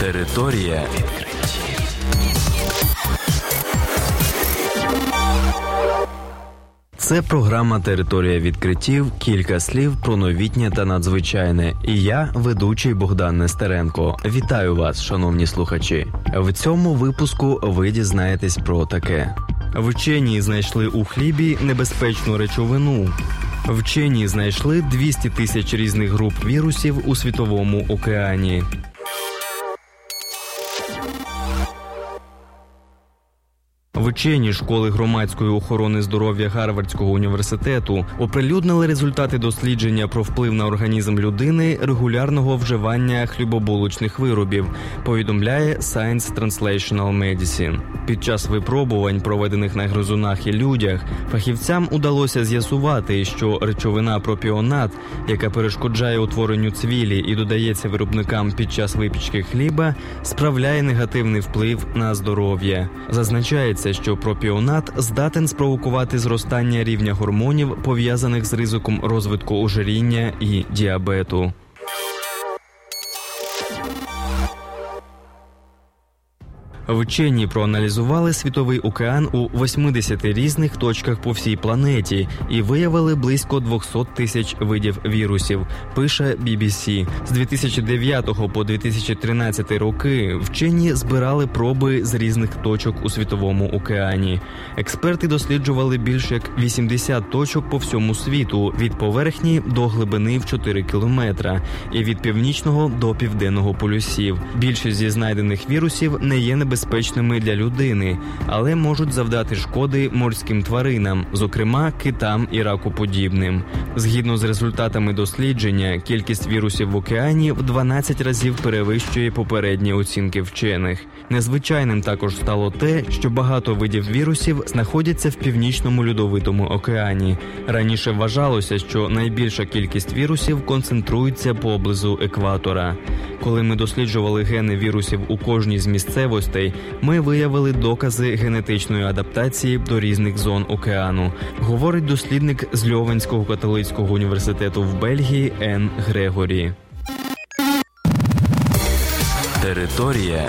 Територія відкриттів. Це програма Територія відкриттів. Кілька слів про новітнє та надзвичайне. І я, ведучий Богдан Нестеренко. Вітаю вас, шановні слухачі. В цьому випуску ви дізнаєтесь про таке: вчені знайшли у хлібі небезпечну речовину. Вчені знайшли 200 тисяч різних груп вірусів у світовому океані. Вчені школи громадської охорони здоров'я Гарвардського університету оприлюднили результати дослідження про вплив на організм людини регулярного вживання хлібобулочних виробів. Повідомляє Science Translational Medicine. Під час випробувань, проведених на гризунах і людях, фахівцям удалося з'ясувати, що речовина пропіонат, яка перешкоджає утворенню цвілі і додається виробникам під час випічки хліба, справляє негативний вплив на здоров'я. Зазначається що пропіонат здатен спровокувати зростання рівня гормонів, пов'язаних з ризиком розвитку ожиріння і діабету. Вчені проаналізували світовий океан у 80 різних точках по всій планеті і виявили близько 200 тисяч видів вірусів. Пише BBC. з 2009 по 2013 роки. Вчені збирали проби з різних точок у світовому океані. Експерти досліджували більше як 80 точок по всьому світу від поверхні до глибини в 4 кілометра, і від північного до південного полюсів. Більшість зі знайдених вірусів не є небезпечними небезпечними для людини, але можуть завдати шкоди морським тваринам, зокрема китам і ракоподібним. Згідно з результатами дослідження, кількість вірусів в океані в 12 разів перевищує попередні оцінки вчених. Незвичайним також стало те, що багато видів вірусів знаходяться в північному льодовитому океані. Раніше вважалося, що найбільша кількість вірусів концентрується поблизу екватора. Коли ми досліджували гени вірусів у кожній з місцевостей, ми виявили докази генетичної адаптації до різних зон океану, говорить дослідник з Льовенського католицького університету в Бельгії Ен Грегорі. Територія.